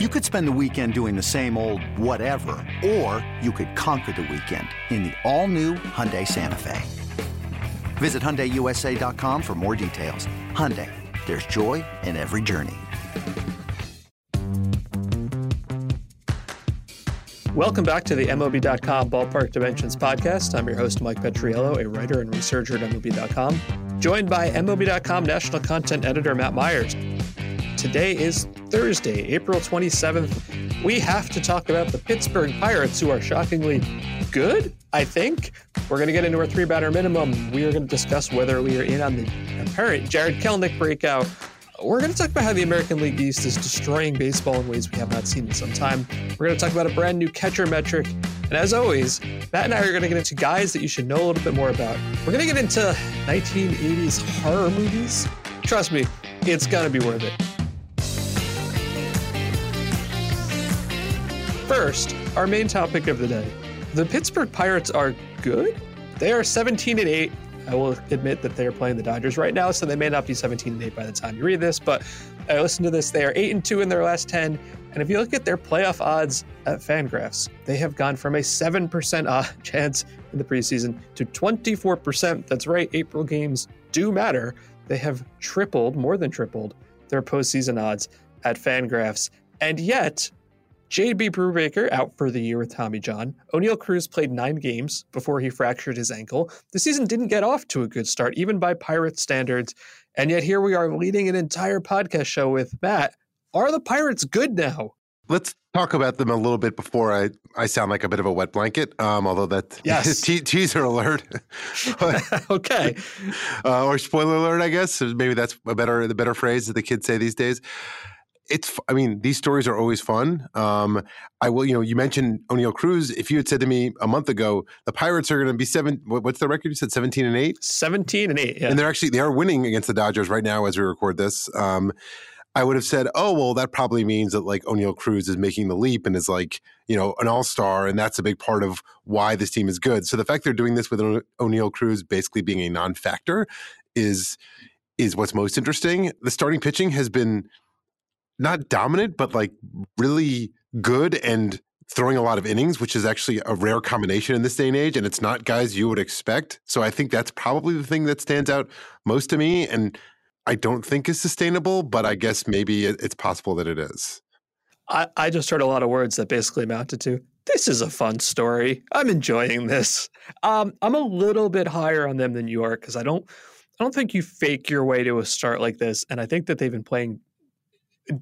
You could spend the weekend doing the same old whatever, or you could conquer the weekend in the all-new Hyundai Santa Fe. Visit HyundaiUSA.com for more details. Hyundai, there's joy in every journey. Welcome back to the MLB.com Ballpark Dimensions podcast. I'm your host, Mike Petriello, a writer and researcher at MLB.com, joined by MLB.com national content editor Matt Meyers. Today is Thursday, April 27th. We have to talk about the Pittsburgh Pirates, who are shockingly good, I think. We're going to get into our three batter minimum. We are going to discuss whether we are in on the apparent Jarred Kelenic breakout. We're going to talk about how the American League East is destroying baseball in ways we have not seen in some time. We're going to talk about a brand new catcher metric. And as always, Matt and I are going to get into guys that you should know a little bit more about. We're going to get into 1980s horror movies. Trust me, it's going to be worth it. First, our main topic of the day. The Pittsburgh Pirates are good. They are 17 and 8. I will admit that they are playing the Dodgers right now, so they may not be 17 and 8 by the time you read this, but I listened to this. They are 8 and 2 in their last 10. And if you look at their playoff odds at Fangraphs, they have gone from a 7% odd chance in the preseason to 24%. That's right, April games do matter. They have tripled, more than tripled, their postseason odds at Fangraphs. And yet, JT Brubaker out for the year with Tommy John. Oneil Cruz played nine games before he fractured his ankle. The season didn't get off to a good start, even by Pirate standards. And yet here we are leading an entire podcast show with Matt. Are the Pirates good now? Let's talk about them a little bit before I, I sound like a bit of a wet blanket. Um, although that yes. te- teaser alert, okay, uh, or spoiler alert, I guess maybe that's a better the better phrase that the kids say these days it's i mean these stories are always fun. Um, i will you know you mentioned oneil cruz. If you had said to me a month ago the pirates are going to be seven what's the record you said? 17 and 8 17 and 8 yeah. and they're actually they are winning against the dodgers right now as we record this. Um, i would have said oh well that probably means that like oneil cruz is making the leap and is like you know an all-star and that's a big part of why this team is good. So the fact they're doing this with oneil cruz basically being a non-factor is is what's most interesting. The starting pitching has been not dominant, but like really good and throwing a lot of innings, which is actually a rare combination in this day and age. And it's not guys you would expect. So I think that's probably the thing that stands out most to me. And I don't think is sustainable, but I guess maybe it's possible that it is. I, I just heard a lot of words that basically amounted to this is a fun story. I'm enjoying this. Um, I'm a little bit higher on them than you are because I don't I don't think you fake your way to a start like this. And I think that they've been playing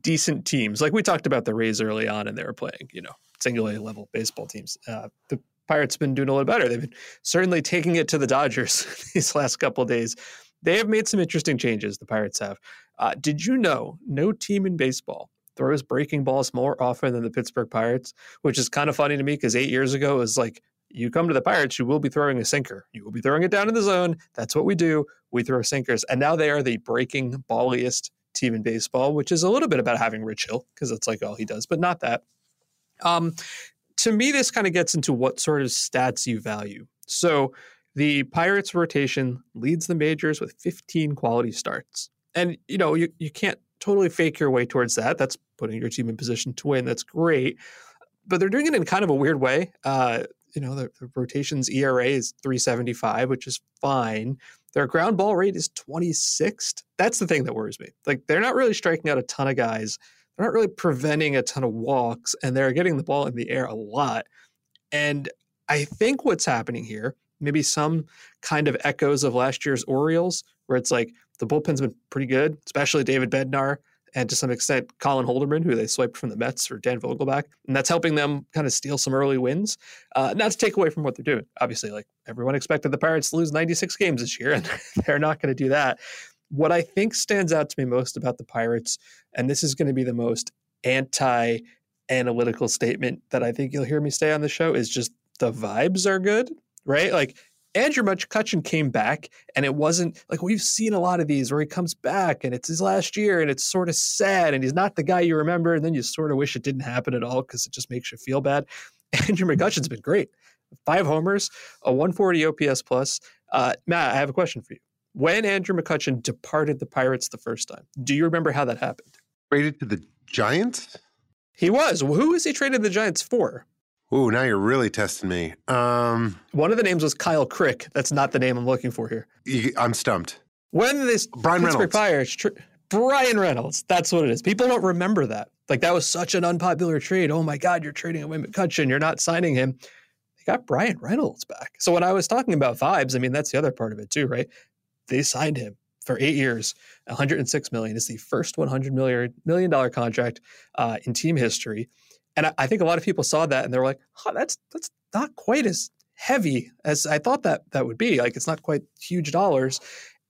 decent teams. Like we talked about the Rays early on, and they were playing, you know, single A level baseball teams. Uh, the Pirates have been doing a little better. They've been certainly taking it to the Dodgers these last couple days. They have made some interesting changes. The Pirates have. Uh, did you know no team in baseball throws breaking balls more often than the Pittsburgh Pirates? Which is kind of funny to me because eight years ago it was like you come to the Pirates, you will be throwing a sinker. You will be throwing it down in the zone. That's what we do. We throw sinkers. And now they are the breaking balliest team in baseball, which is a little bit about having Rich Hill because that's like all he does, but not that. Um, to me, this kind of gets into what sort of stats you value. So the Pirates rotation leads the majors with 15 quality starts. And, you know, you, you can't totally fake your way towards that. That's putting your team in position to win. That's great. But they're doing it in kind of a weird way. Uh, you know, the, the rotation's ERA is 375, which is fine. Their ground ball rate is 26th. That's the thing that worries me. Like they're not really striking out a ton of guys. They're not really preventing a ton of walks, and they're getting the ball in the air a lot. And I think what's happening here, maybe some kind of echoes of last year's Orioles, where it's like the bullpen's been pretty good, especially David Bednar and to some extent Colin Holderman, who they swiped from the Mets for Dan Vogelbach, and that's helping them kind of steal some early wins. Uh, not to take away from what they're doing. Obviously, like everyone expected the Pirates to lose 96 games this year, and they're not going to do that. What I think stands out to me most about the Pirates, and this is going to be the most anti analytical statement that I think you'll hear me say on the show, is just the vibes are good, right? Like Andrew McCutchen came back, and it wasn't like we've seen a lot of these where he comes back and it's his last year and it's sort of sad and he's not the guy you remember, and then you sort of wish it didn't happen at all because it just makes you feel bad. Andrew McCutchen's been great. Five homers, a 140 OPS plus. Uh, Matt, I have a question for you. When Andrew McCutchen departed the Pirates the first time, do you remember how that happened? Traded to the Giants? He was. Who was he traded the Giants for? Ooh, now you're really testing me. Um, One of the names was Kyle Crick. That's not the name I'm looking for here. you, I'm stumped. When this Bryan Pittsburgh Reynolds. Pirates, tr- Bryan Reynolds. That's what it is. People don't remember that. Like that was such an unpopular trade. Oh my God, you're trading away McCutchen. You're not signing him. They got Bryan Reynolds back. So when I was talking about vibes, I mean that's the other part of it too, right? They signed him for eight years, 106 million. It's the first 100 million million dollar contract uh, in team history, and I, I think a lot of people saw that and they were like, "Huh, that's that's not quite as heavy as I thought that that would be. Like it's not quite huge dollars."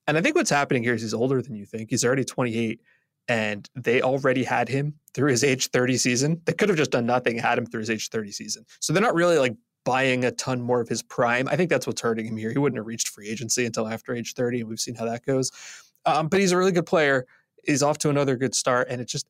And I think what's happening here is he's older than you think. He's already 28, and they already had him through his age 30 season. They could have just done nothing, had him through his age 30 season. So they're not really like buying a ton more of his prime. I think that's what's hurting him here. He wouldn't have reached free agency until after age 30, and we've seen how that goes. Um, but he's a really good player. He's off to another good start, and it just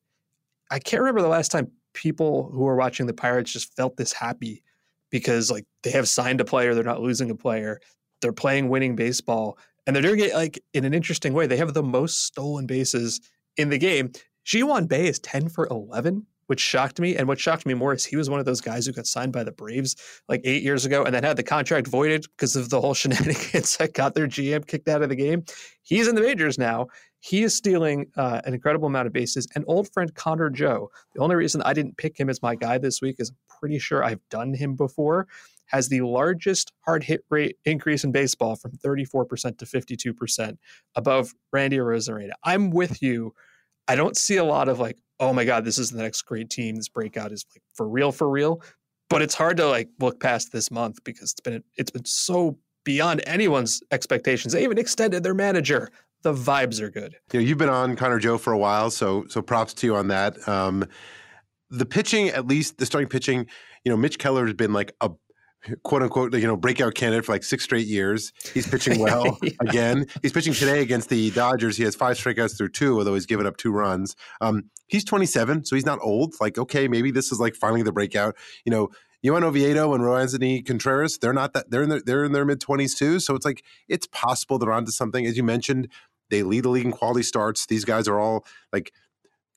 I can't remember the last time people who are watching the Pirates just felt this happy because like they have signed a player, they're not losing a player, they're playing winning baseball, and they're doing it like in an interesting way. They have the most stolen bases in the game. Ji-hwan Bae is 10 for 11, which shocked me. And what shocked me more is he was one of those guys who got signed by the Braves like eight years ago and then had the contract voided because of the whole shenanigans that got their GM kicked out of the game. He's in the majors now. He is stealing uh, an incredible amount of bases. And old friend Connor Joe, the only reason I didn't pick him as my guy this week is I'm pretty sure I've done him before, has the largest hard hit rate increase in baseball from 34% to 52% above Randy Arozarena. I'm with you. I don't see a lot of like, oh my God, this is the next great team. This breakout is like for real, for real. But it's hard to like look past this month because it's been it's been so beyond anyone's expectations. They even extended their manager. The vibes are good. You know, you've been on Connor Joe for a while, so so props to you on that. Um, the pitching, at least the starting pitching, you know, Mitch Keller has been like a quote unquote, you know, breakout candidate for like six straight years. He's pitching well Yeah. again. He's pitching today against the Dodgers. He has five strikeouts through two, although he's given up two runs. Um, he's 27, so he's not old. Like, okay, maybe this is like finally the breakout. You know, Johan Oviedo and Roansy Contreras, they're not that they're in their they're in their mid 20s too. So it's like it's possible they're onto something. As you mentioned, they lead the league in quality starts. These guys are all like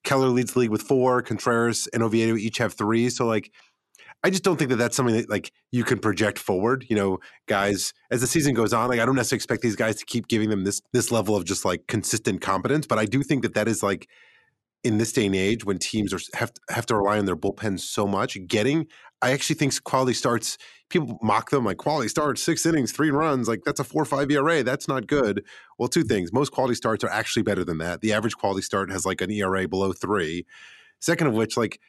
Keller leads the league with four. Contreras and Oviedo each have three. So like, I just don't think that that's something that like you can project forward. You know, guys, as the season goes on, like I don't necessarily expect these guys to keep giving them this this level of just like consistent competence. But I do think that that is like in this day and age when teams are have have to rely on their bullpens so much, getting I actually think quality starts. People mock them like quality starts, six innings, three runs. Like that's a four or five ERA. That's not good. Well, two things. Most quality starts are actually better than that. The average quality start has like an ERA below three. Second of which, like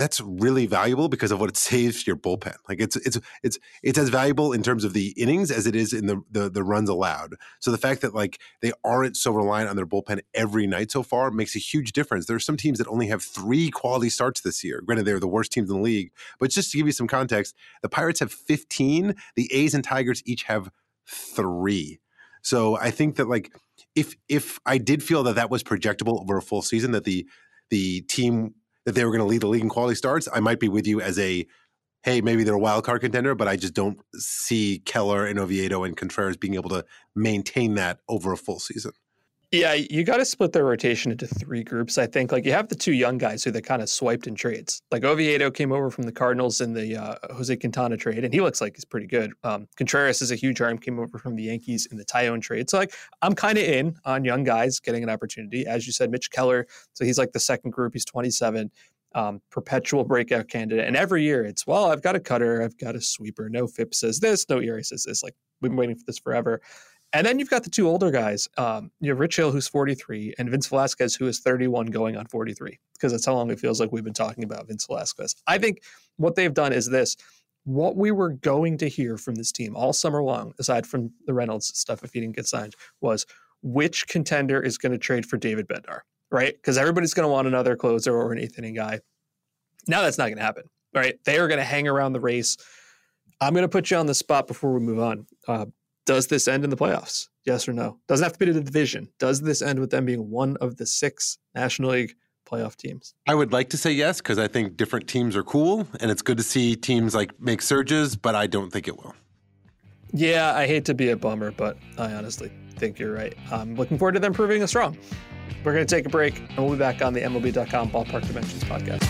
that's really valuable because of what it saves your bullpen. Like it's it's it's it's as valuable in terms of the innings as it is in the the, the runs allowed. So the fact that like they aren't so reliant on their bullpen every night so far makes a huge difference. There are some teams that only have three quality starts this year. Granted, they're the worst teams in the league, but just to give you some context, the Pirates have 15. The A's and Tigers each have three. So I think that like if if I did feel that that was projectable over a full season, that the the team that they were going to lead the league in quality starts, I might be with you as a hey, maybe they're a wild card contender, but I just don't see Keller and Oviedo and Contreras being able to maintain that over a full season. Yeah, you got to split their rotation into three groups. I think like you have the two young guys who they kind of swiped in trades. Like Oviedo came over from the Cardinals in the uh, Jose Quintana trade, and he looks like he's pretty good. Um, Contreras is a huge arm, came over from the Yankees in the Taillon trade. So like I'm kind of in on young guys getting an opportunity. As you said, Mitch Keller. So he's like the second group. He's 27, um, perpetual breakout candidate. And every year it's well, I've got a cutter, I've got a sweeper. No FIP says this, no ERA says this. Like we've been waiting for this forever. And then you've got the two older guys. Um, you have Rich Hill, who's 43, and Vince Velasquez, who is 31 going on 43, because that's how long it feels like we've been talking about Vince Velasquez. I think what they've done is this. What we were going to hear from this team all summer long, aside from the Reynolds stuff if he didn't get signed, was which contender is going to trade for David Bednar, right? Because everybody's going to want another closer or an eighth guy. Now that's not going to happen, right? They are going to hang around the race. I'm going to put you on the spot before we move on. Uh, does this end in the playoffs? Yes or no? Doesn't have to be to the division. Does this end with them being one of the six National League playoff teams? I would like to say yes because I think different teams are cool and it's good to see teams like make surges, but I don't think it will. Yeah, I hate to be a bummer, but I honestly think you're right. I'm looking forward to them proving us wrong. We're going to take a break and we'll be back on the MLB.com Ballpark Dimensions podcast.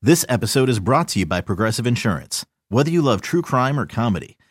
This episode is brought to you by Progressive Insurance. Whether you love true crime or comedy,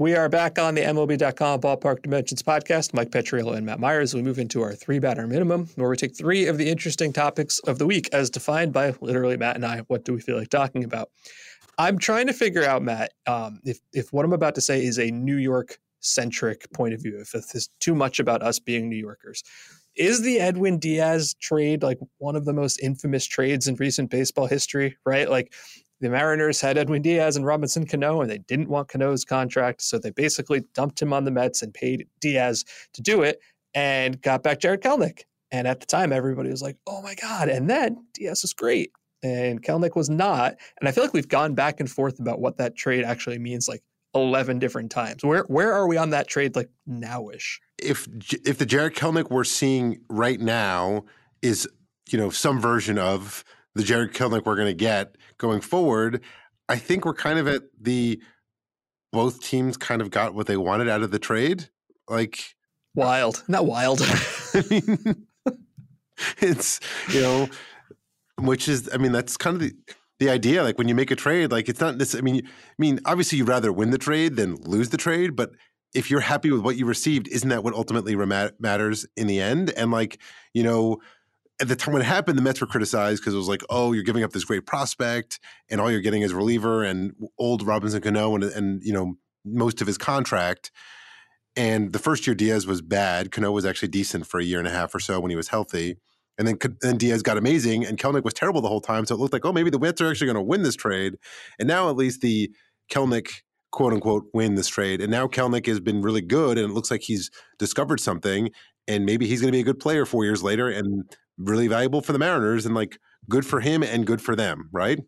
We are back on the MLB.com Ballpark Dimensions podcast. Mike Petriello and Matt Meyers. We move into our three batter minimum, where we take three of the interesting topics of the week as defined by literally Matt and I. What do we feel like talking about? I'm trying to figure out, Matt, um, if, if what I'm about to say is a New York centric point of view, if is too much about us being New Yorkers. Is the Edwin Diaz trade like one of the most infamous trades in recent baseball history, right? Like the Mariners had Edwin Diaz and Robinson Cano, and they didn't want Cano's contract. So they basically dumped him on the Mets and paid Diaz to do it and got back Jarred Kelenic. And at the time, everybody was like, oh my God. And then Diaz was great. And Kelenic was not. And I feel like we've gone back and forth about what that trade actually means like 11 different times. Where where are we on that trade like nowish? If if the Jarred Kelenic we're seeing right now is, you know, some version of the Jarred Kelenic we're going to get going forward, I think we're kind of at the both teams kind of got what they wanted out of the trade. Like wild, not wild. I mean, it's you know, which is I mean that's kind of the the idea. Like when you make a trade, like it's not this. I mean, I mean obviously you'd rather win the trade than lose the trade, but if you're happy with what you received, isn't that what ultimately matters in the end? And like you know at the time when it happened, the Mets were criticized because it was like, oh, you're giving up this great prospect, and all you're getting is reliever and old Robinson Cano, and and you know most of his contract. And the first year Diaz was bad. Cano was actually decent for a year and a half or so when he was healthy. And then, then Diaz got amazing, and Kelenic was terrible the whole time. So it looked like, oh, maybe the Mets are actually going to win this trade. And now at least the Kelenic quote unquote win this trade. And now Kelenic has been really good, and it looks like he's discovered something. And maybe he's going to be a good player four years later. And really valuable for the Mariners and like good for him and good for them, right?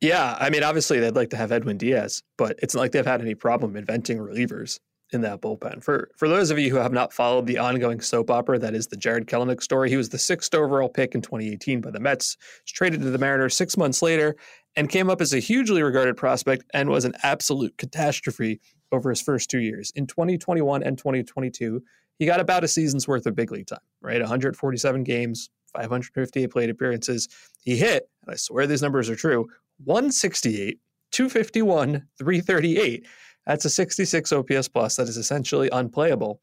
Yeah, I mean, obviously they'd like to have Edwin Diaz, but it's not like they've had any problem inventing relievers in that bullpen. For for those of you who have not followed the ongoing soap opera that is the Jarred Kelenic story, he was the sixth overall pick in 2018 by the Mets, traded to the Mariners six months later, and came up as a hugely regarded prospect and was an absolute catastrophe over his first two years. In 2021 and 2022, he got about a season's worth of big league time, right? 147 games, 558 plate appearances. He hit, and I swear these numbers are true, 168, 251, 338. That's a 66 OPS plus that is essentially unplayable.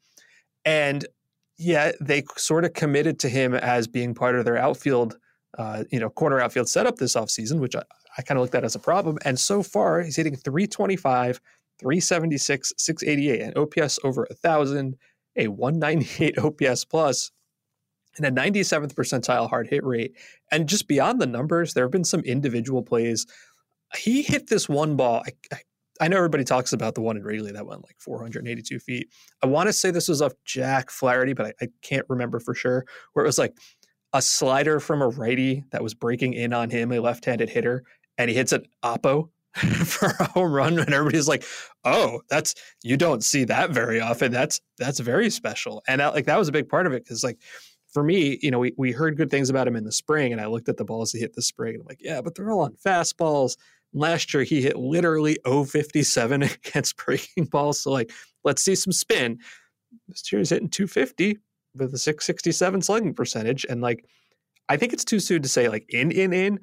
And yet they sort of committed to him as being part of their outfield, uh, you know, corner outfield setup this offseason, which I, I kind of looked at as a problem. And so far, he's hitting 325, 376, 688, and OPS over a thousand a 198 OPS plus and a 97th percentile hard hit rate. And just beyond the numbers, there have been some individual plays. He hit this one ball. I, I, I know everybody talks about the one in Wrigley that went like 482 feet. I want to say this was off Jack Flaherty, but I, I can't remember for sure. Where it was like a slider from a righty that was breaking in on him, a left-handed hitter, and he hits an oppo for a home run and everybody's like oh that's you don't see that very often. That's that's very special. And that, like that was a big part of it because like for me you know we, we heard good things about him in the spring and i looked at the balls he hit the spring and i'm like yeah but they're all on fastballs. Last year he hit literally 057 against breaking balls so like let's see some spin. This year he's hitting 250 with a 667 slugging percentage and like i think it's too soon to say like in in in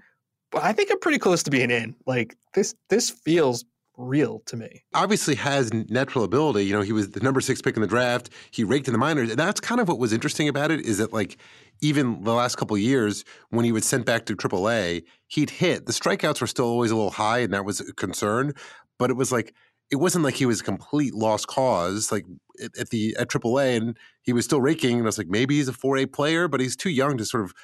I think I'm pretty close to being in. Like this, this feels real to me. Obviously, has natural ability. You know, he was the number six pick in the draft. He raked in the minors, and that's kind of what was interesting about it. Is that like even the last couple years when he was sent back to AAA, he'd hit. The strikeouts were still always a little high, and that was a concern. But it was like it wasn't like he was a complete lost cause. Like at, the at AAA, and he was still raking. And I was like, maybe he's a four A player, but he's too young to sort of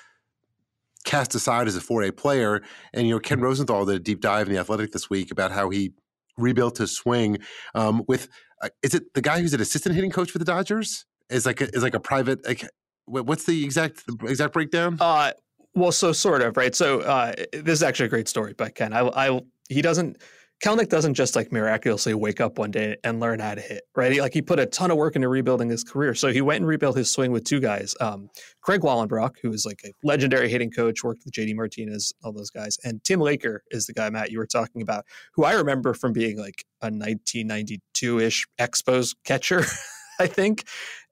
cast aside as a 4A player. And, you know, Ken Rosenthal did a deep dive in The Athletic this week about how he rebuilt his swing um, with. Uh, is it the guy who's an assistant hitting coach for the Dodgers? Is like a, is like a private. Like, what's the exact the exact breakdown? Uh, well, so sort of right. So uh, this is actually a great story by Ken. I, I he doesn't Kelenic doesn't just like miraculously wake up one day and learn how to hit, right? He, like he put a ton of work into rebuilding his career. So he went and rebuilt his swing with two guys, um, Craig Wallenbrock, who is like a legendary hitting coach, worked with JD Martinez, all those guys, and Tim Laker is the guy Matt you were talking about, who I remember from being like a 1992-ish Expos catcher, I think,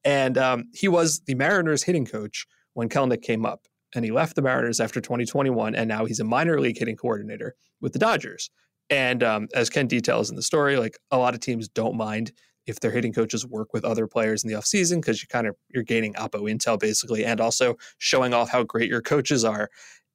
and um, he was the Mariners hitting coach when Kelenic came up, and he left the Mariners after 2021, and now he's a minor league hitting coordinator with the Dodgers. And um, as Ken details in the story, like a lot of teams don't mind if their hitting coaches work with other players in the offseason because you kind of you're gaining oppo intel basically and also showing off how great your coaches are.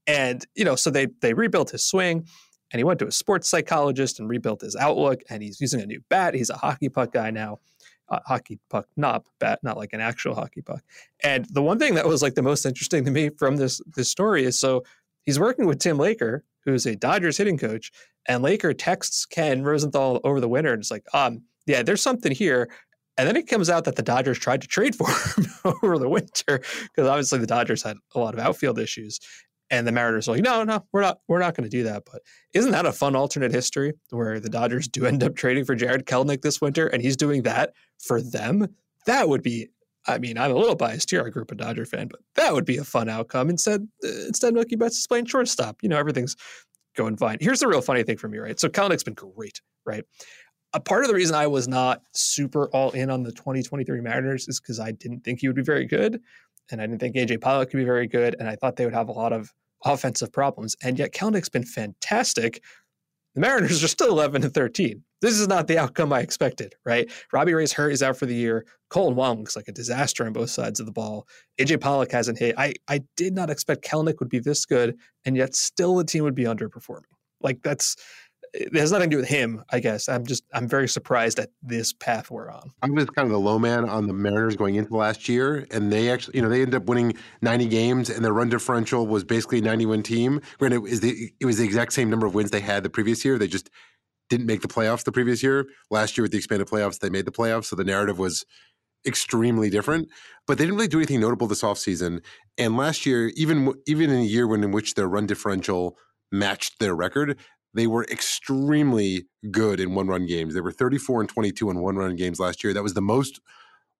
And you know, so they they rebuilt his swing and he went to a sports psychologist and rebuilt his outlook and he's using a new bat. He's a hockey puck guy now. Uh, hockey puck, not bat, not like an actual hockey puck. And the one thing that was like the most interesting to me from this this story is so he's working with Tim Laker, who's a Dodgers hitting coach, and Laker texts Ken Rosenthal over the winter and it's like, um, yeah, there's something here. And then it comes out that the Dodgers tried to trade for him over the winter because obviously the Dodgers had a lot of outfield issues. And the Mariners are like, no, no, we're not, we're not going to do that. But isn't that a fun alternate history where the Dodgers do end up trading for Jarred Kelenic this winter, and he's doing that for them? That would be. I mean, I'm a little biased here, a group of Dodger fan, but that would be a fun outcome. Instead, uh, instead Mookie Betts is playing shortstop. You know, everything's going fine. Here's the real funny thing for me, right? So Kelenic's been great, right? A part of the reason I was not super all in on the 2023 Mariners is because I didn't think he would be very good. And I didn't think AJ Pollock could be very good. And I thought they would have a lot of offensive problems. And yet Kelenic's been fantastic. The Mariners are still 11 and 13. This is not the outcome I expected, right? Robbie Ray's hurt, is out for the year. Kolten Wong looks like a disaster on both sides of the ball. AJ Pollock hasn't hit. I, I did not expect Kelenic would be this good, and yet still the team would be underperforming. Like that's it has nothing to do with him, I guess. I'm just I'm very surprised at this path we're on. I was kind of the low man on the Mariners going into last year, and they actually, you know, they ended up winning 90 games, and their run differential was basically a 91 team. Granted, it was the it was the exact same number of wins they had the previous year. They just didn't make the playoffs the previous year. Last year with the expanded playoffs, they made the playoffs, so the narrative was extremely different. But they didn't really do anything notable this offseason. And last year, even even in a year when in which their run differential matched their record, they were extremely good in one-run games. They were 34 and 22 in one-run games last year. That was the most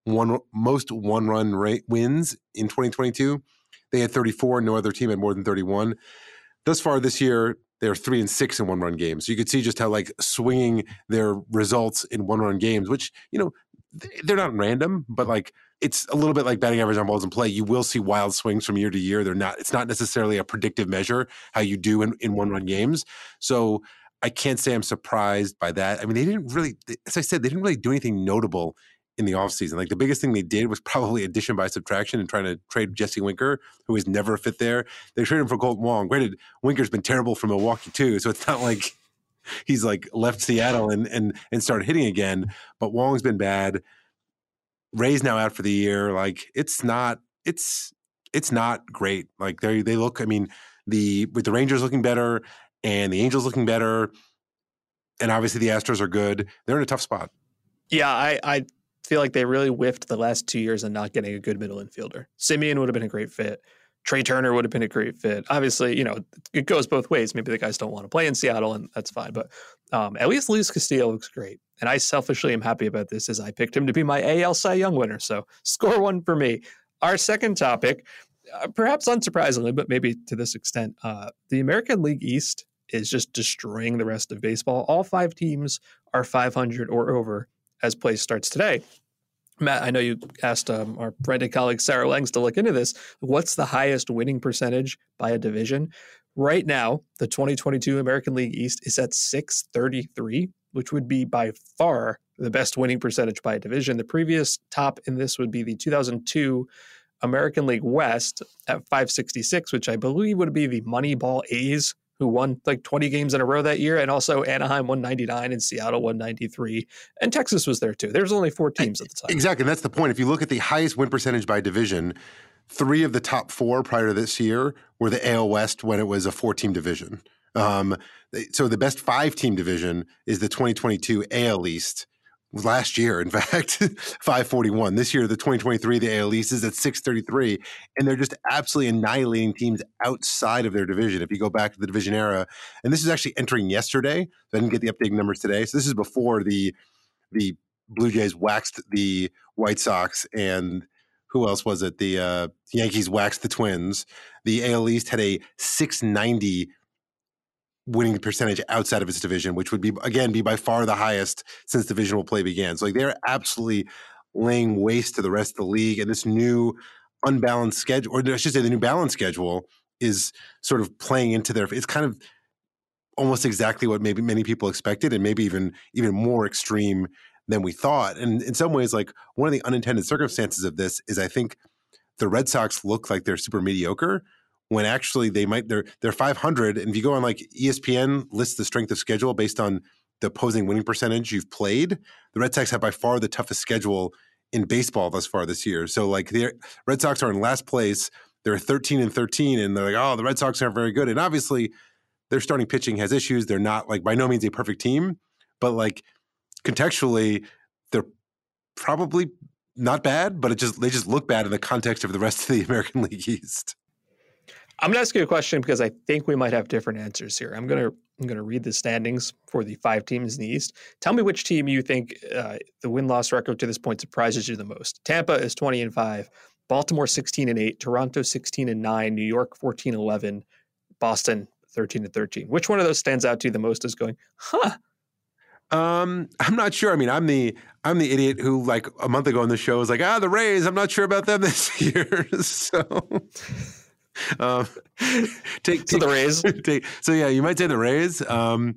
one most one-run rate wins in 2022. They had 34. No other team had more than 31. Thus far this year, they're three and six in one run games. So you could see just how like swinging their results in one run games, which you know they're not random, but like it's a little bit like batting average on balls in play. You will see wild swings from year to year. They're not. It's not necessarily a predictive measure how you do in, in one run games. So I can't say I'm surprised by that. I mean, they didn't really, as I said, they didn't really do anything notable in the offseason. Like the biggest thing they did was probably addition by subtraction and trying to trade Jesse Winker, who was never a fit there. They traded him for Kolten Wong. Granted, Winker's been terrible for Milwaukee too, so it's not like he's like left Seattle and and and started hitting again. But Wong's been bad. Ray's now out for the year. Like it's not it's it's not great. Like they they look. I mean, the with the Rangers looking better and the Angels looking better, and obviously the Astros are good. They're in a tough spot. Yeah, I I feel like they really whiffed the last two years on not getting a good middle infielder. Semien would have been a great fit. Trea Turner would have been a great fit. Obviously, you know, it goes both ways. Maybe the guys don't want to play in Seattle, and that's fine. But um, at least Luis Castillo looks great. And I selfishly am happy about this as I picked him to be my AL Cy Young winner. So score one for me. Our second topic, uh, perhaps unsurprisingly, but maybe to this extent, uh, the American League East is just destroying the rest of baseball. All five teams are 500 or over as play starts today. Matt, I know you asked um, our friend and colleague Sarah Langs to look into this. What's the highest winning percentage by a division? Right now, the 2022 American League East is at 633, which would be by far the best winning percentage by division. The previous top in this would be the 2002 American League West at 566, which I believe would be the Moneyball A's who won like 20 games in a row that year. And also Anaheim 199 and Seattle 193. And Texas was there too. There's only four teams at the time. Exactly. And that's the point. If you look at the highest win percentage by division, three of the top four prior to this year were the AL West when it was a four team division. Um, so the best five team division is the 2022 AL East. Last year, in fact, 541. This year, the 2023, the AL East is at 633, and they're just absolutely annihilating teams outside of their division. If you go back to the division era, and this is actually entering yesterday, so I didn't get the updating numbers today. So this is before the the Blue Jays waxed the White Sox and who else was it? The uh, Yankees waxed the Twins. The AL East had a 690 winning percentage outside of its division, which would be again be by far the highest since divisional play began. So like they're absolutely laying waste to the rest of the league, and this new unbalanced schedule, or I should say, the new balanced schedule is sort of playing into their. It's kind of almost exactly what maybe many people expected, and maybe even even more extreme than we thought. And in some ways, like one of the unintended circumstances of this is I think the Red Sox look like they're super mediocre when actually they might they're they're 500 and if you go on like espn lists the strength of schedule based on the opposing winning percentage you've played the red sox have by far the toughest schedule in baseball thus far this year. So like the red sox are in last place. They're 13 and 13 and they're like oh the red sox aren't very good. And obviously their starting pitching has issues. They're not like by no means a perfect team but like contextually they're probably not bad but it just they just look bad in the context of the rest of the american league east I'm going to ask you a question because I think we might have different answers here. I'm going to I'm going to read the standings for the five teams in the East. Tell me which team you think uh, the win loss record to this point surprises you the most. Tampa is 20 and five, Baltimore 16 and eight, Toronto 16 and nine, New York 14 and 11, Boston 13 and 13. Which one of those stands out to you the most? Is going, huh? Um, I'm not sure. I mean, I'm the I'm the idiot who like a month ago on the show was like, ah, the Rays. I'm not sure about them this year. so. Um, take, take so the Rays. Take, so yeah, you might say the Rays. Um,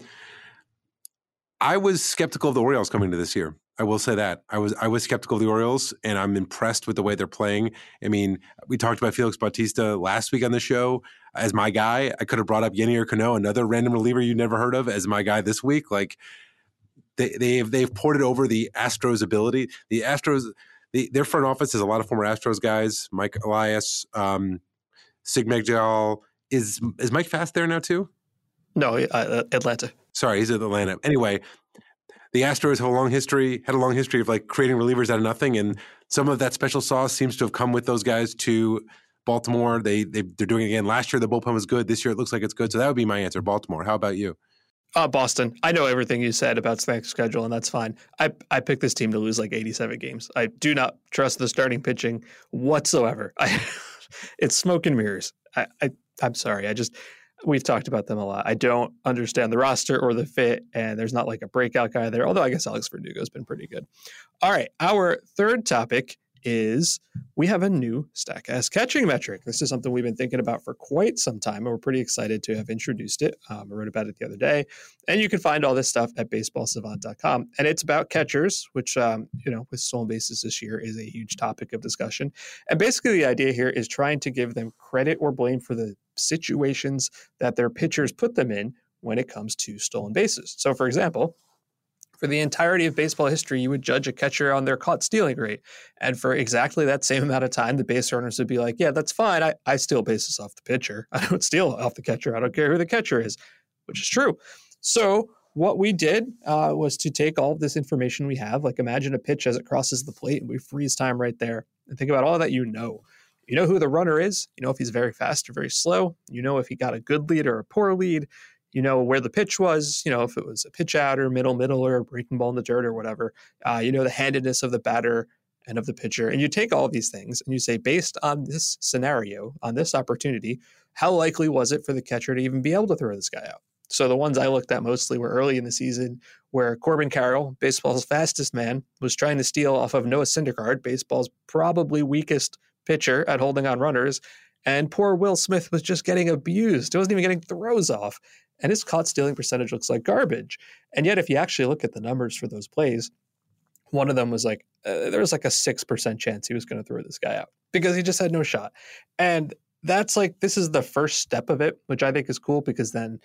I was skeptical of the Orioles coming to this year. I will say that I was I was skeptical of the Orioles, and I'm impressed with the way they're playing. I mean, we talked about Felix Bautista last week on the show as my guy. I could have brought up Yennier Cano, another random reliever you never heard of, as my guy this week. Like they they've they've ported over the Astros' ability. The Astros, the, their front office has a lot of former Astros guys, Mike Elias. Um, Sig Is is Mike Fast there now too? No, uh, Atlanta. Sorry, he's at Atlanta. Anyway, the Astros have a long history, had a long history of like creating relievers out of nothing, and some of that special sauce seems to have come with those guys to Baltimore. They, they they're doing it again. Last year the bullpen was good. This year it looks like it's good. So that would be my answer. Baltimore. How about you? Uh, Boston. I know everything you said about next schedule, and that's fine. I I picked this team to lose like 87 games. I do not trust the starting pitching whatsoever. I, it's smoke and mirrors. I, I I'm sorry. I just we've talked about them a lot. I don't understand the roster or the fit, and there's not like a breakout guy there. Although I guess Alex Verdugo's been pretty good. All right, our third topic is we have a new Statcast catching metric. This is something we've been thinking about for quite some time, and we're pretty excited to have introduced it. Um, I wrote about it the other day, and you can find all this stuff at baseballsavant.com. And it's about catchers, which, um, you know, with stolen bases this year is a huge topic of discussion. And basically, the idea here is trying to give them credit or blame for the situations that their pitchers put them in when it comes to stolen bases. So, for example, for the entirety of baseball history, you would judge a catcher on their caught stealing rate. And for exactly that same amount of time, the base runners would be like, yeah, that's fine. I, I steal bases off the pitcher. I don't steal off the catcher. I don't care who the catcher is, which is true. So what we did uh, was to take all of this information we have, like imagine a pitch as it crosses the plate, and we freeze time right there and think about all that you know. You know who the runner is. You know if he's very fast or very slow. You know if he got a good lead or a poor lead you know where the pitch was, you know if it was a pitch out or middle middle or a breaking ball in the dirt or whatever. Uh, you know the handedness of the batter and of the pitcher, and you take all these things and you say based on this scenario, on this opportunity, how likely was it for the catcher to even be able to throw this guy out? So the ones I looked at mostly were early in the season, where Corbin Carroll, baseball's fastest man, was trying to steal off of Noah Syndergaard, baseball's probably weakest pitcher at holding on runners, and poor Will Smith was just getting abused. He wasn't even getting throws off and his caught stealing percentage looks like garbage. And yet, if you actually look at the numbers for those plays, one of them was like uh, there was like a six percent chance he was going to throw this guy out because he just had no shot. And that's like this is the first step of it, which I think is cool because then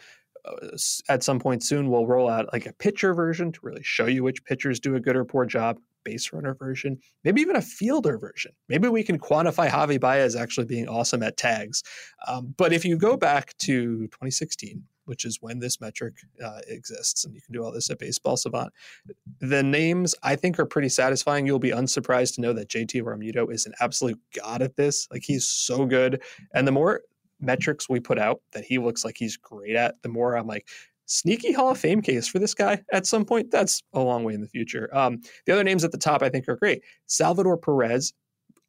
uh, at some point soon we'll roll out like a pitcher version to really show you which pitchers do a good or poor job base runner version, maybe even a fielder version. Maybe we can quantify Javi Baez actually being awesome at tags. Um, but if you go back to 2016, which is when this metric uh, exists. And you can do all this at Baseball Savant. The names I think are pretty satisfying. You'll be unsurprised to know that JT Realmuto is an absolute god at this. Like he's so good. And the more metrics we put out that he looks like he's great at, the more I'm like, sneaky Hall of Fame case for this guy at some point. That's a long way in the future. Um, the other names at the top I think are great. Salvador Perez,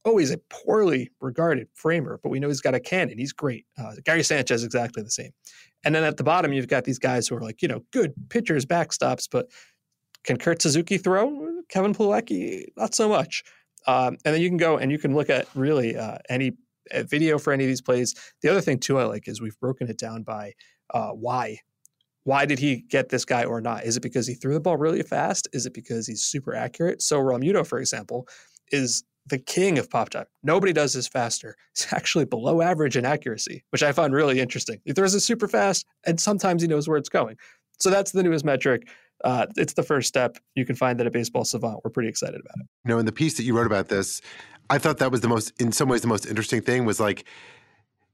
always a poorly regarded framer, but we know he's got a cannon. He's great. Uh, Gary Sanchez, exactly the same. And then at the bottom, you've got these guys who are like, you know, good pitchers, backstops, but can Kurt Suzuki throw? Kevin Plawecki, not so much. Um, and then you can go and you can look at really uh, any video for any of these plays. The other thing too I like is we've broken it down by uh, why. Why did he get this guy or not? Is it because he threw the ball really fast? Is it because he's super accurate? So Realmuto, for example, is the king of pop time. Nobody does this faster. It's actually below average in accuracy, which I find really interesting. He throws it super fast, and sometimes he knows where it's going. So that's the newest metric. Uh, it's the first step. You can find that at Baseball Savant. We're pretty excited about it. You know, in the piece that you wrote about this, I thought that was the most, in some ways, the most interesting thing was like,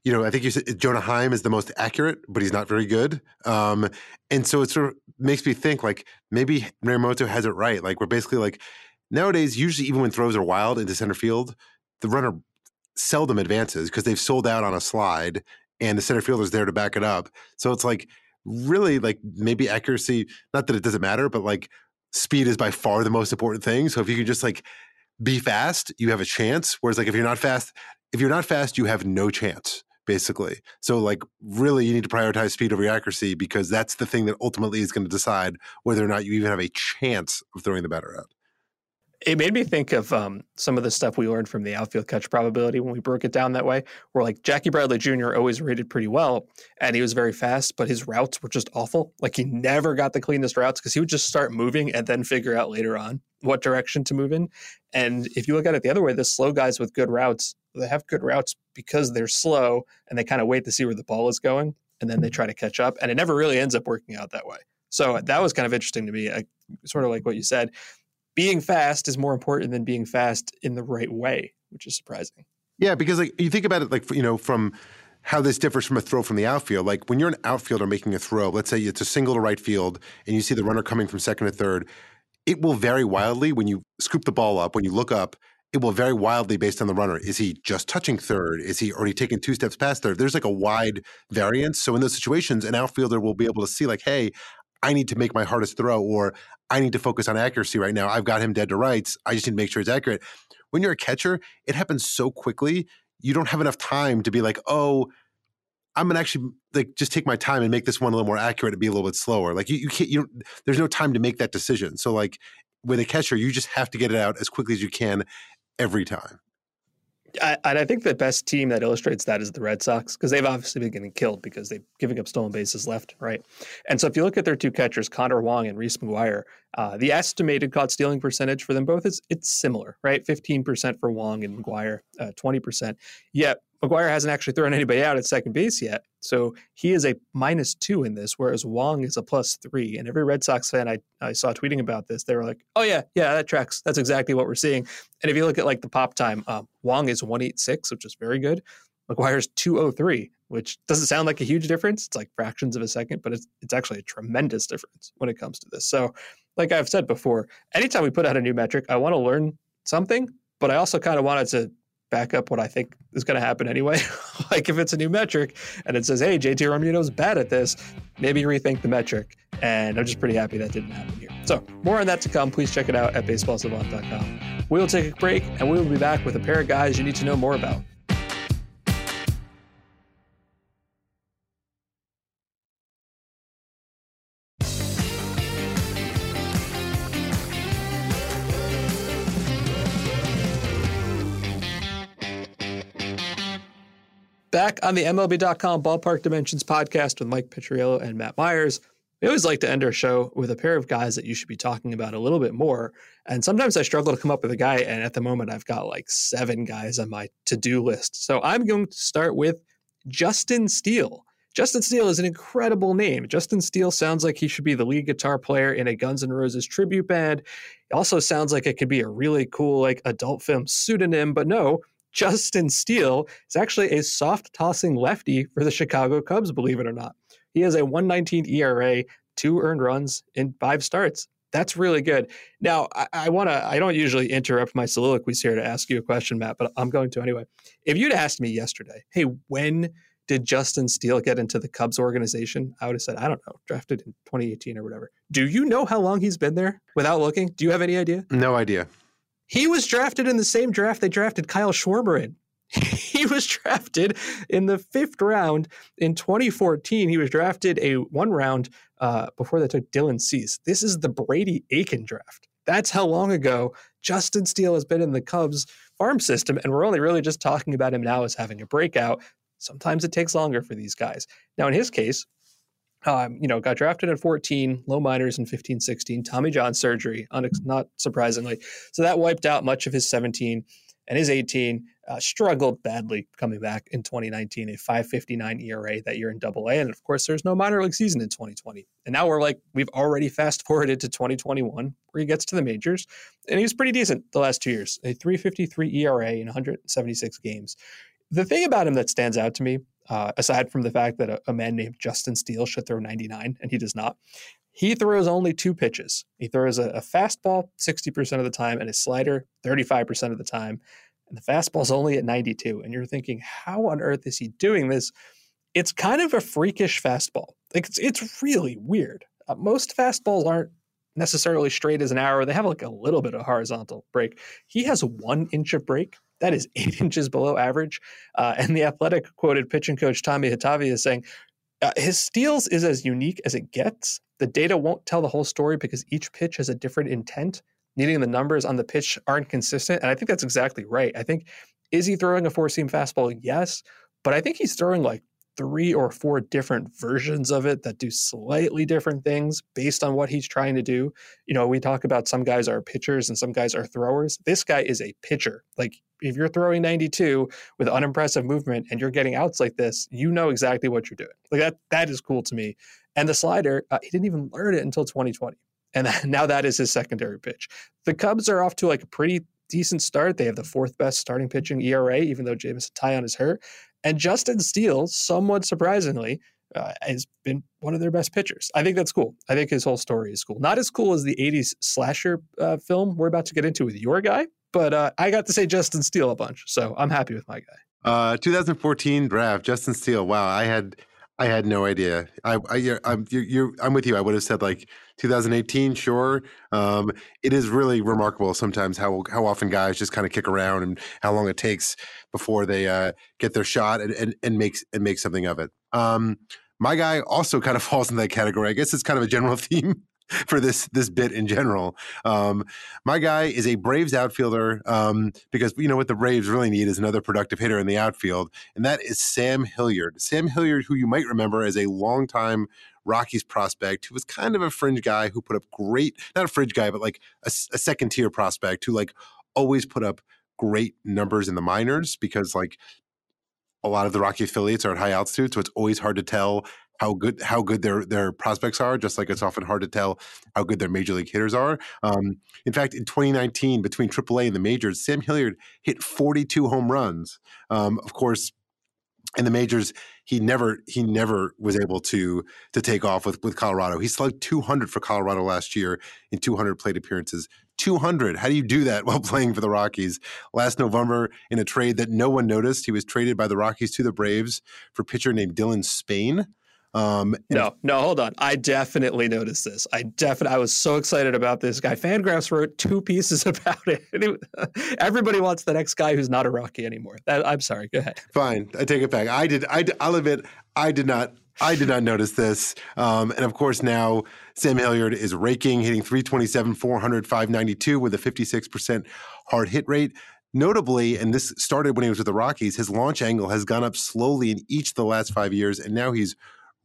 you know, I think you said Jonah Heim is the most accurate, but he's not very good. Um, and so it sort of makes me think like maybe Realmuto has it right. Like we're basically like Nowadays, usually even when throws are wild into center field, the runner seldom advances because they've sold out on a slide and the center fielder's there to back it up. So it's like really like maybe accuracy, not that it doesn't matter, but like speed is by far the most important thing. So if you can just like be fast, you have a chance. Whereas like if you're not fast, if you're not fast, you have no chance basically. So like really you need to prioritize speed over accuracy because that's the thing that ultimately is going to decide whether or not you even have a chance of throwing the batter out. It made me think of um, some of the stuff we learned from the outfield catch probability when we broke it down that way. Where like Jackie Bradley Jr. always rated pretty well, and he was very fast, but his routes were just awful. Like he never got the cleanest routes because he would just start moving and then figure out later on what direction to move in. And if you look at it the other way, the slow guys with good routes, they have good routes because they're slow and they kind of wait to see where the ball is going, and then they try to catch up, and it never really ends up working out that way. So that was kind of interesting to me. I, sort of like what you said being fast is more important than being fast in the right way, which is surprising. Yeah, because like you think about it, like you know, from how this differs from a throw from the outfield. Like when you're an outfielder making a throw, let's say it's a single to right field, and you see the runner coming from second to third, it will vary wildly when you scoop the ball up. When you look up, it will vary wildly based on the runner. Is he just touching third? Is he already taking two steps past third? There's like a wide variance. So in those situations, an outfielder will be able to see like, hey, I need to make my hardest throw, or I need to focus on accuracy right now. I've got him dead to rights. I just need to make sure it's accurate. When you're a catcher, it happens so quickly. You don't have enough time to be like, oh, I'm gonna actually like just take my time and make this one a little more accurate and be a little bit slower. Like you, you can't, you there's no time to make that decision. So like with a catcher, you just have to get it out as quickly as you can every time. I, and I think the best team that illustrates that is the Red Sox because they've obviously been getting killed because they're giving up stolen bases left, right? And so if you look at their two catchers, Connor Wong and Reese McGuire, uh, the estimated caught stealing percentage for them both is it's similar, right? 15% for Wong and McGuire, uh, 20%. Yet McGuire hasn't actually thrown anybody out at second base yet. So he is a minus two in this, whereas Wong is a plus three. And every Red Sox fan I, I saw tweeting about this, they were like, oh, yeah, yeah, that tracks. That's exactly what we're seeing. And if you look at like the pop time, um, Wong is 186, which is very good. McGuire's 203, which doesn't sound like a huge difference. It's like fractions of a second, but it's, it's actually a tremendous difference when it comes to this. So, like I've said before, anytime we put out a new metric, I want to learn something, but I also kind of wanted to back up what I think is going to happen anyway. like if it's a new metric and it says, hey, JT Realmuto's bad at this, maybe rethink the metric. And I'm just pretty happy that didn't happen here. So more on that to come. Please check it out at baseballsavant.com. We'll take a break and we will be back with a pair of guys you need to know more about. Back on the MLB.com Ballpark Dimensions podcast with Mike Petriello and Matt Meyers. We always like to end our show with a pair of guys that you should be talking about a little bit more. And sometimes I struggle to come up with a guy. And at the moment, I've got like seven guys on my to do list. So I'm going to start with Justin Steele. Justin Steele is an incredible name. Justin Steele sounds like he should be the lead guitar player in a Guns N' Roses tribute band. It also sounds like it could be a really cool, like adult film pseudonym, but no, Justin Steele is actually a soft tossing lefty for the Chicago Cubs, believe it or not. He has a 119 ERA, two earned runs in five starts. That's really good. Now, I, I want to, I don't usually interrupt my soliloquies here to ask you a question, Matt, but I'm going to anyway. If you'd asked me yesterday, hey, when did Justin Steele get into the Cubs organization? I would have said, I don't know, drafted in 2018 or whatever. Do you know how long he's been there without looking? Do you have any idea? No idea. He was drafted in the same draft they drafted Kyle Schwarber in. he was drafted in the fifth round in 2014. He was drafted a one round uh, before they took Dylan Cease. This is the Brady Aiken draft. That's how long ago Justin Steele has been in the Cubs farm system, and we're only really just talking about him now as having a breakout. Sometimes it takes longer for these guys. Now, in his case, um, you know, got drafted at 14, low minors in 15, 16, Tommy John surgery, not surprisingly. So that wiped out much of his 17 and his 18. Uh, struggled badly coming back in 2019, a 559 ERA that year in double A. And of course, there's no minor league season in 2020. And now we're like, we've already fast forwarded to 2021 where he gets to the majors. And he was pretty decent the last two years, a 353 ERA in 176 games. The thing about him that stands out to me, uh, aside from the fact that a, a man named Justin Steele should throw 99 and he does not, he throws only two pitches. He throws a, a, fastball 60% of the time and a slider 35% of the time. And the fastball's only at 92. And you're thinking, how on earth is he doing this? It's kind of a freakish fastball. Like it's, it's really weird. Uh, most fastballs aren't necessarily straight as an arrow. They have like a little bit of horizontal break. He has one inch of break. That is eight inches below average. Uh, and the athletic quoted pitching coach Tommy Hottovy is saying uh, his steals is as unique as it gets. The data won't tell the whole story because each pitch has a different intent needing the numbers on the pitch aren't consistent. And I think that's exactly right. I think, is he throwing a four seam fastball? Yes. But I think he's throwing like three or four different versions of it that do slightly different things based on what he's trying to do. You know, we talk about some guys are pitchers and some guys are throwers. This guy is a pitcher. Like if you're throwing 92 with unimpressive movement and you're getting outs like this, you know exactly what you're doing. Like that that is cool to me. And the slider, uh, he didn't even learn it until 2020. And now that is his secondary pitch. The Cubs are off to like a pretty decent start. They have the fourth best starting pitching ERA, even though Jameson Taillon is hurt. And Justin Steele, somewhat surprisingly, uh, has been one of their best pitchers. I think that's cool. I think his whole story is cool. Not as cool as the 80s slasher uh, film we're about to get into with your guy, but uh, I got to say Justin Steele a bunch. So I'm happy with my guy. Uh, 2014 draft, Justin Steele. Wow, I had I had no idea. I, I I'm you're, you're, I'm with you. I would have said like 2018, sure. Um, it is really remarkable sometimes how how often guys just kind of kick around and how long it takes before they uh, get their shot and, and and makes and make something of it. Um, my guy also kind of falls in that category. I guess it's kind of a general theme for this this bit in general. Um, my guy is a Braves outfielder um, because you know what the Braves really need is another productive hitter in the outfield, and that is Sam Hilliard. Sam Hilliard, who you might remember as a longtime Rockies prospect, who was kind of a fringe guy who put up great, not a fringe guy, but like a, a second tier prospect who like always put up great numbers in the minors because like a lot of the Rocky affiliates are at high altitude, so it's always hard to tell how good how good their their prospects are, just like it's often hard to tell how good their major league hitters are. Um, in fact, in 2019, between AAA and the majors, Sam Hilliard hit 42 home runs. Um, of course, in the majors, he never he never was able to to take off with with Colorado. He slugged 200 for Colorado last year in 200 plate appearances. 200. How do you do that while playing for the Rockies? Last November, in a trade that no one noticed, he was traded by the Rockies to the Braves for pitcher named Dylan Spain. Um, no, no, hold on. I definitely noticed this. I definitely, I was so excited about this guy. Fangraphs wrote two pieces about it. everybody wants the next guy who's not a Rocky anymore. That, I'm sorry. Go ahead. Fine, I take it back. I did. I, I'll admit, I did not. I did not notice this. Um, and of course, now Sam Hilliard is raking, hitting 327, 400, 592 with a 56% hard hit rate. Notably, and this started when he was with the Rockies, his launch angle has gone up slowly in each of the last five years, and now he's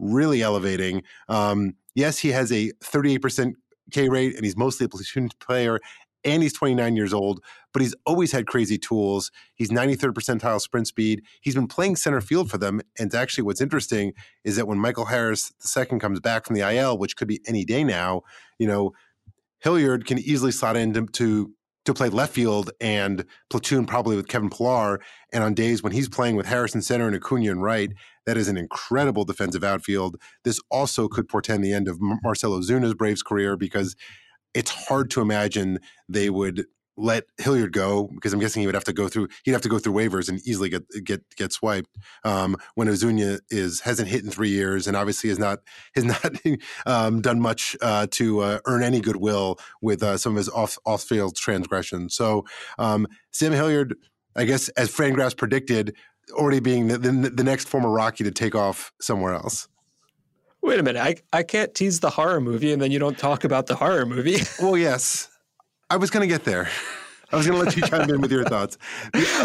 really elevating. Um, yes, he has a 38% K rate and he's mostly a platoon player and he's 29 years old, but he's always had crazy tools. He's 93rd percentile sprint speed. He's been playing center field for them. And actually, what's interesting is that when Michael Harris II comes back from the IL, which could be any day now, you know, Hilliard can easily slot into to play left field and platoon probably with Kevin Pillar. And on days when he's playing with Harris in center and Acuna and right, that is an incredible defensive outfield. This also could portend the end of Marcell Ozuna's Braves career because it's hard to imagine they would let Hilliard go because I'm guessing he would have to go through he'd have to go through waivers and easily get get get swiped um, when Ozuna is hasn't hit in three years and obviously has not has not um, done much uh, to uh, earn any goodwill with uh, some of his off off field transgressions. So um, Sam Hilliard, I guess, as Fangraphs predicted, already being the, the, the next former Rocky to take off somewhere else. Wait a minute, I I can't tease the horror movie and then you don't talk about the horror movie. well, yes. I was going to get there. I was going to let you chime in with your thoughts.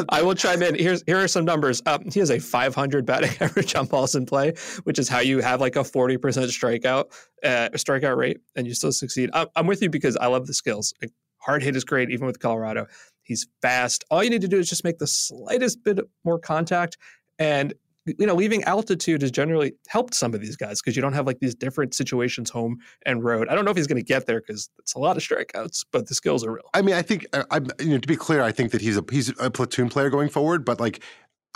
I will chime in. Here's here are some numbers. Um, he has a 500 batting average on balls in play, which is how you have like a 40% strikeout uh, strikeout rate, and you still succeed. I'm, I'm with you because I love the skills. Like, hard hit is great, even with Colorado. He's fast. All you need to do is just make the slightest bit more contact, and you know, leaving altitude has generally helped some of these guys because you don't have like these different situations home and road. I don't know if he's going to get there because it's a lot of strikeouts, but the skills are real. I mean, I think uh, I, you know, to be clear, I think that he's a he's a platoon player going forward, but like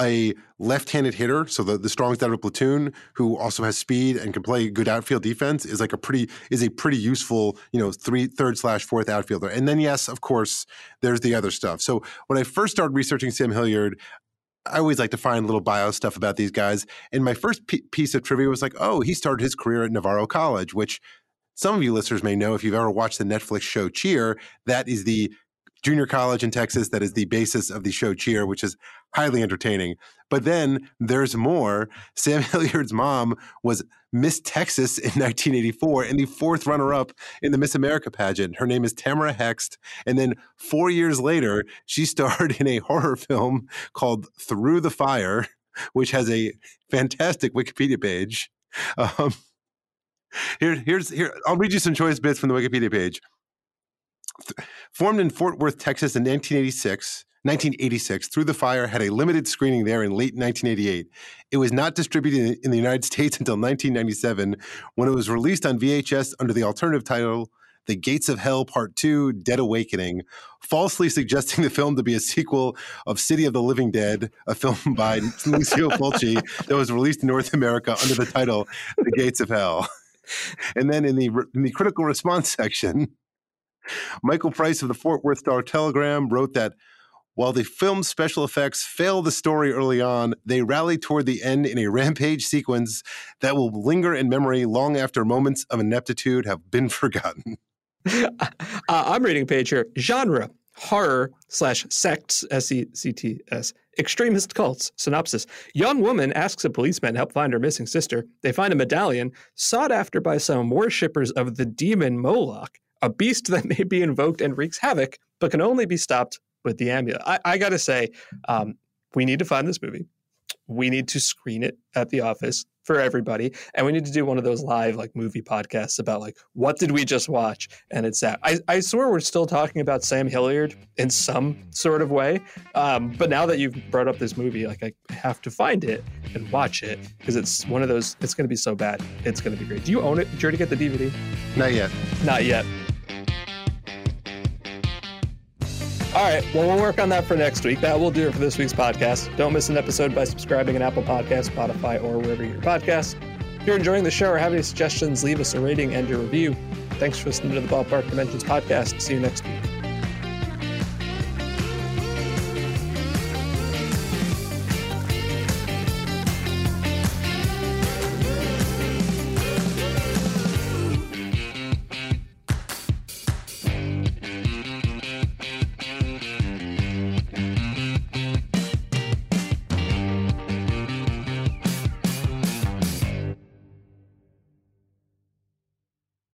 a left-handed hitter, so the, the strongest out of a platoon, who also has speed and can play good outfield defense, is like a pretty is a pretty useful, you know, three third slash fourth outfielder. And then yes, of course, there's the other stuff. So when I first started researching Sam Hilliard, I always like to find little bio stuff about these guys. And my first p- piece of trivia was like, oh, he started his career at Navarro College, which some of you listeners may know if you've ever watched the Netflix show Cheer. That is the junior college in Texas that is the basis of the show Cheer, which is highly entertaining. But then there's more. Sam Hilliard's mom was Miss Texas in 1984 and the fourth runner up in the Miss America pageant. Her name is Tamara Hext. And then four years later, she starred in a horror film called Through the Fire, which has a fantastic Wikipedia page. Um, here, here's here. I'll read you some choice bits from the Wikipedia page. Formed in Fort Worth, Texas in 1986, 1986, Through the Fire had a limited screening there in late 1988. It was not distributed in the United States until 1997 when it was released on VHS under the alternative title The Gates of Hell Part 2 Dead Awakening, falsely suggesting the film to be a sequel of City of the Living Dead, a film by Lucio Fulci that was released in North America under the title The Gates of Hell. And then in the, in the critical response section, Michael Price of the Fort Worth Star Telegram wrote that while the film's special effects fail the story early on, they rally toward the end in a rampage sequence that will linger in memory long after moments of ineptitude have been forgotten. uh, I'm reading a page here. Genre horror slash sects, S E C T S, extremist cults. Synopsis Young woman asks a policeman to help find her missing sister. They find a medallion sought after by some worshippers of the demon Moloch, a beast that may be invoked and wreaks havoc, but can only be stopped with the amulet. I, I got to say, um, we need to find this movie. We need to screen it at the office for everybody, and we need to do one of those live like movie podcasts about like what did we just watch? And it's that I, I swear we're still talking about Sam Hilliard in some sort of way, um, but now that you've brought up this movie, like I have to find it and watch it because it's one of those. It's going to be so bad. It's going to be great. Do you own it? Did you already get the DVD? Not yet. Not yet. All right. Well, we'll work on that for next week. That will do it for this week's podcast. Don't miss an episode by subscribing on Apple Podcasts, Spotify, or wherever you get your podcasts. If you're enjoying the show or have any suggestions, leave us a rating and a review. Thanks for listening to the Ballpark Dimensions podcast. See you next week.